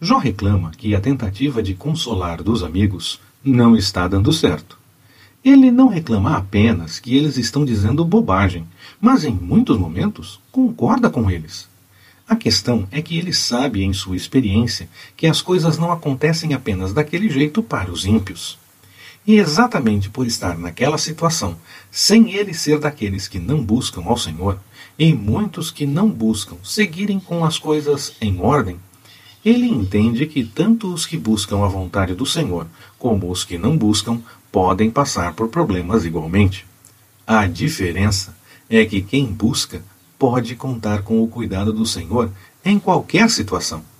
Jó reclama que a tentativa de consolar dos amigos não está dando certo. Ele não reclama apenas que eles estão dizendo bobagem, mas em muitos momentos concorda com eles. A questão é que ele sabe em sua experiência que as coisas não acontecem apenas daquele jeito para os ímpios. E exatamente por estar naquela situação, sem ele ser daqueles que não buscam ao Senhor, e muitos que não buscam seguirem com as coisas em ordem, ele entende que tanto os que buscam a vontade do Senhor como os que não buscam podem passar por problemas igualmente. A diferença é que quem busca pode contar com o cuidado do Senhor em qualquer situação.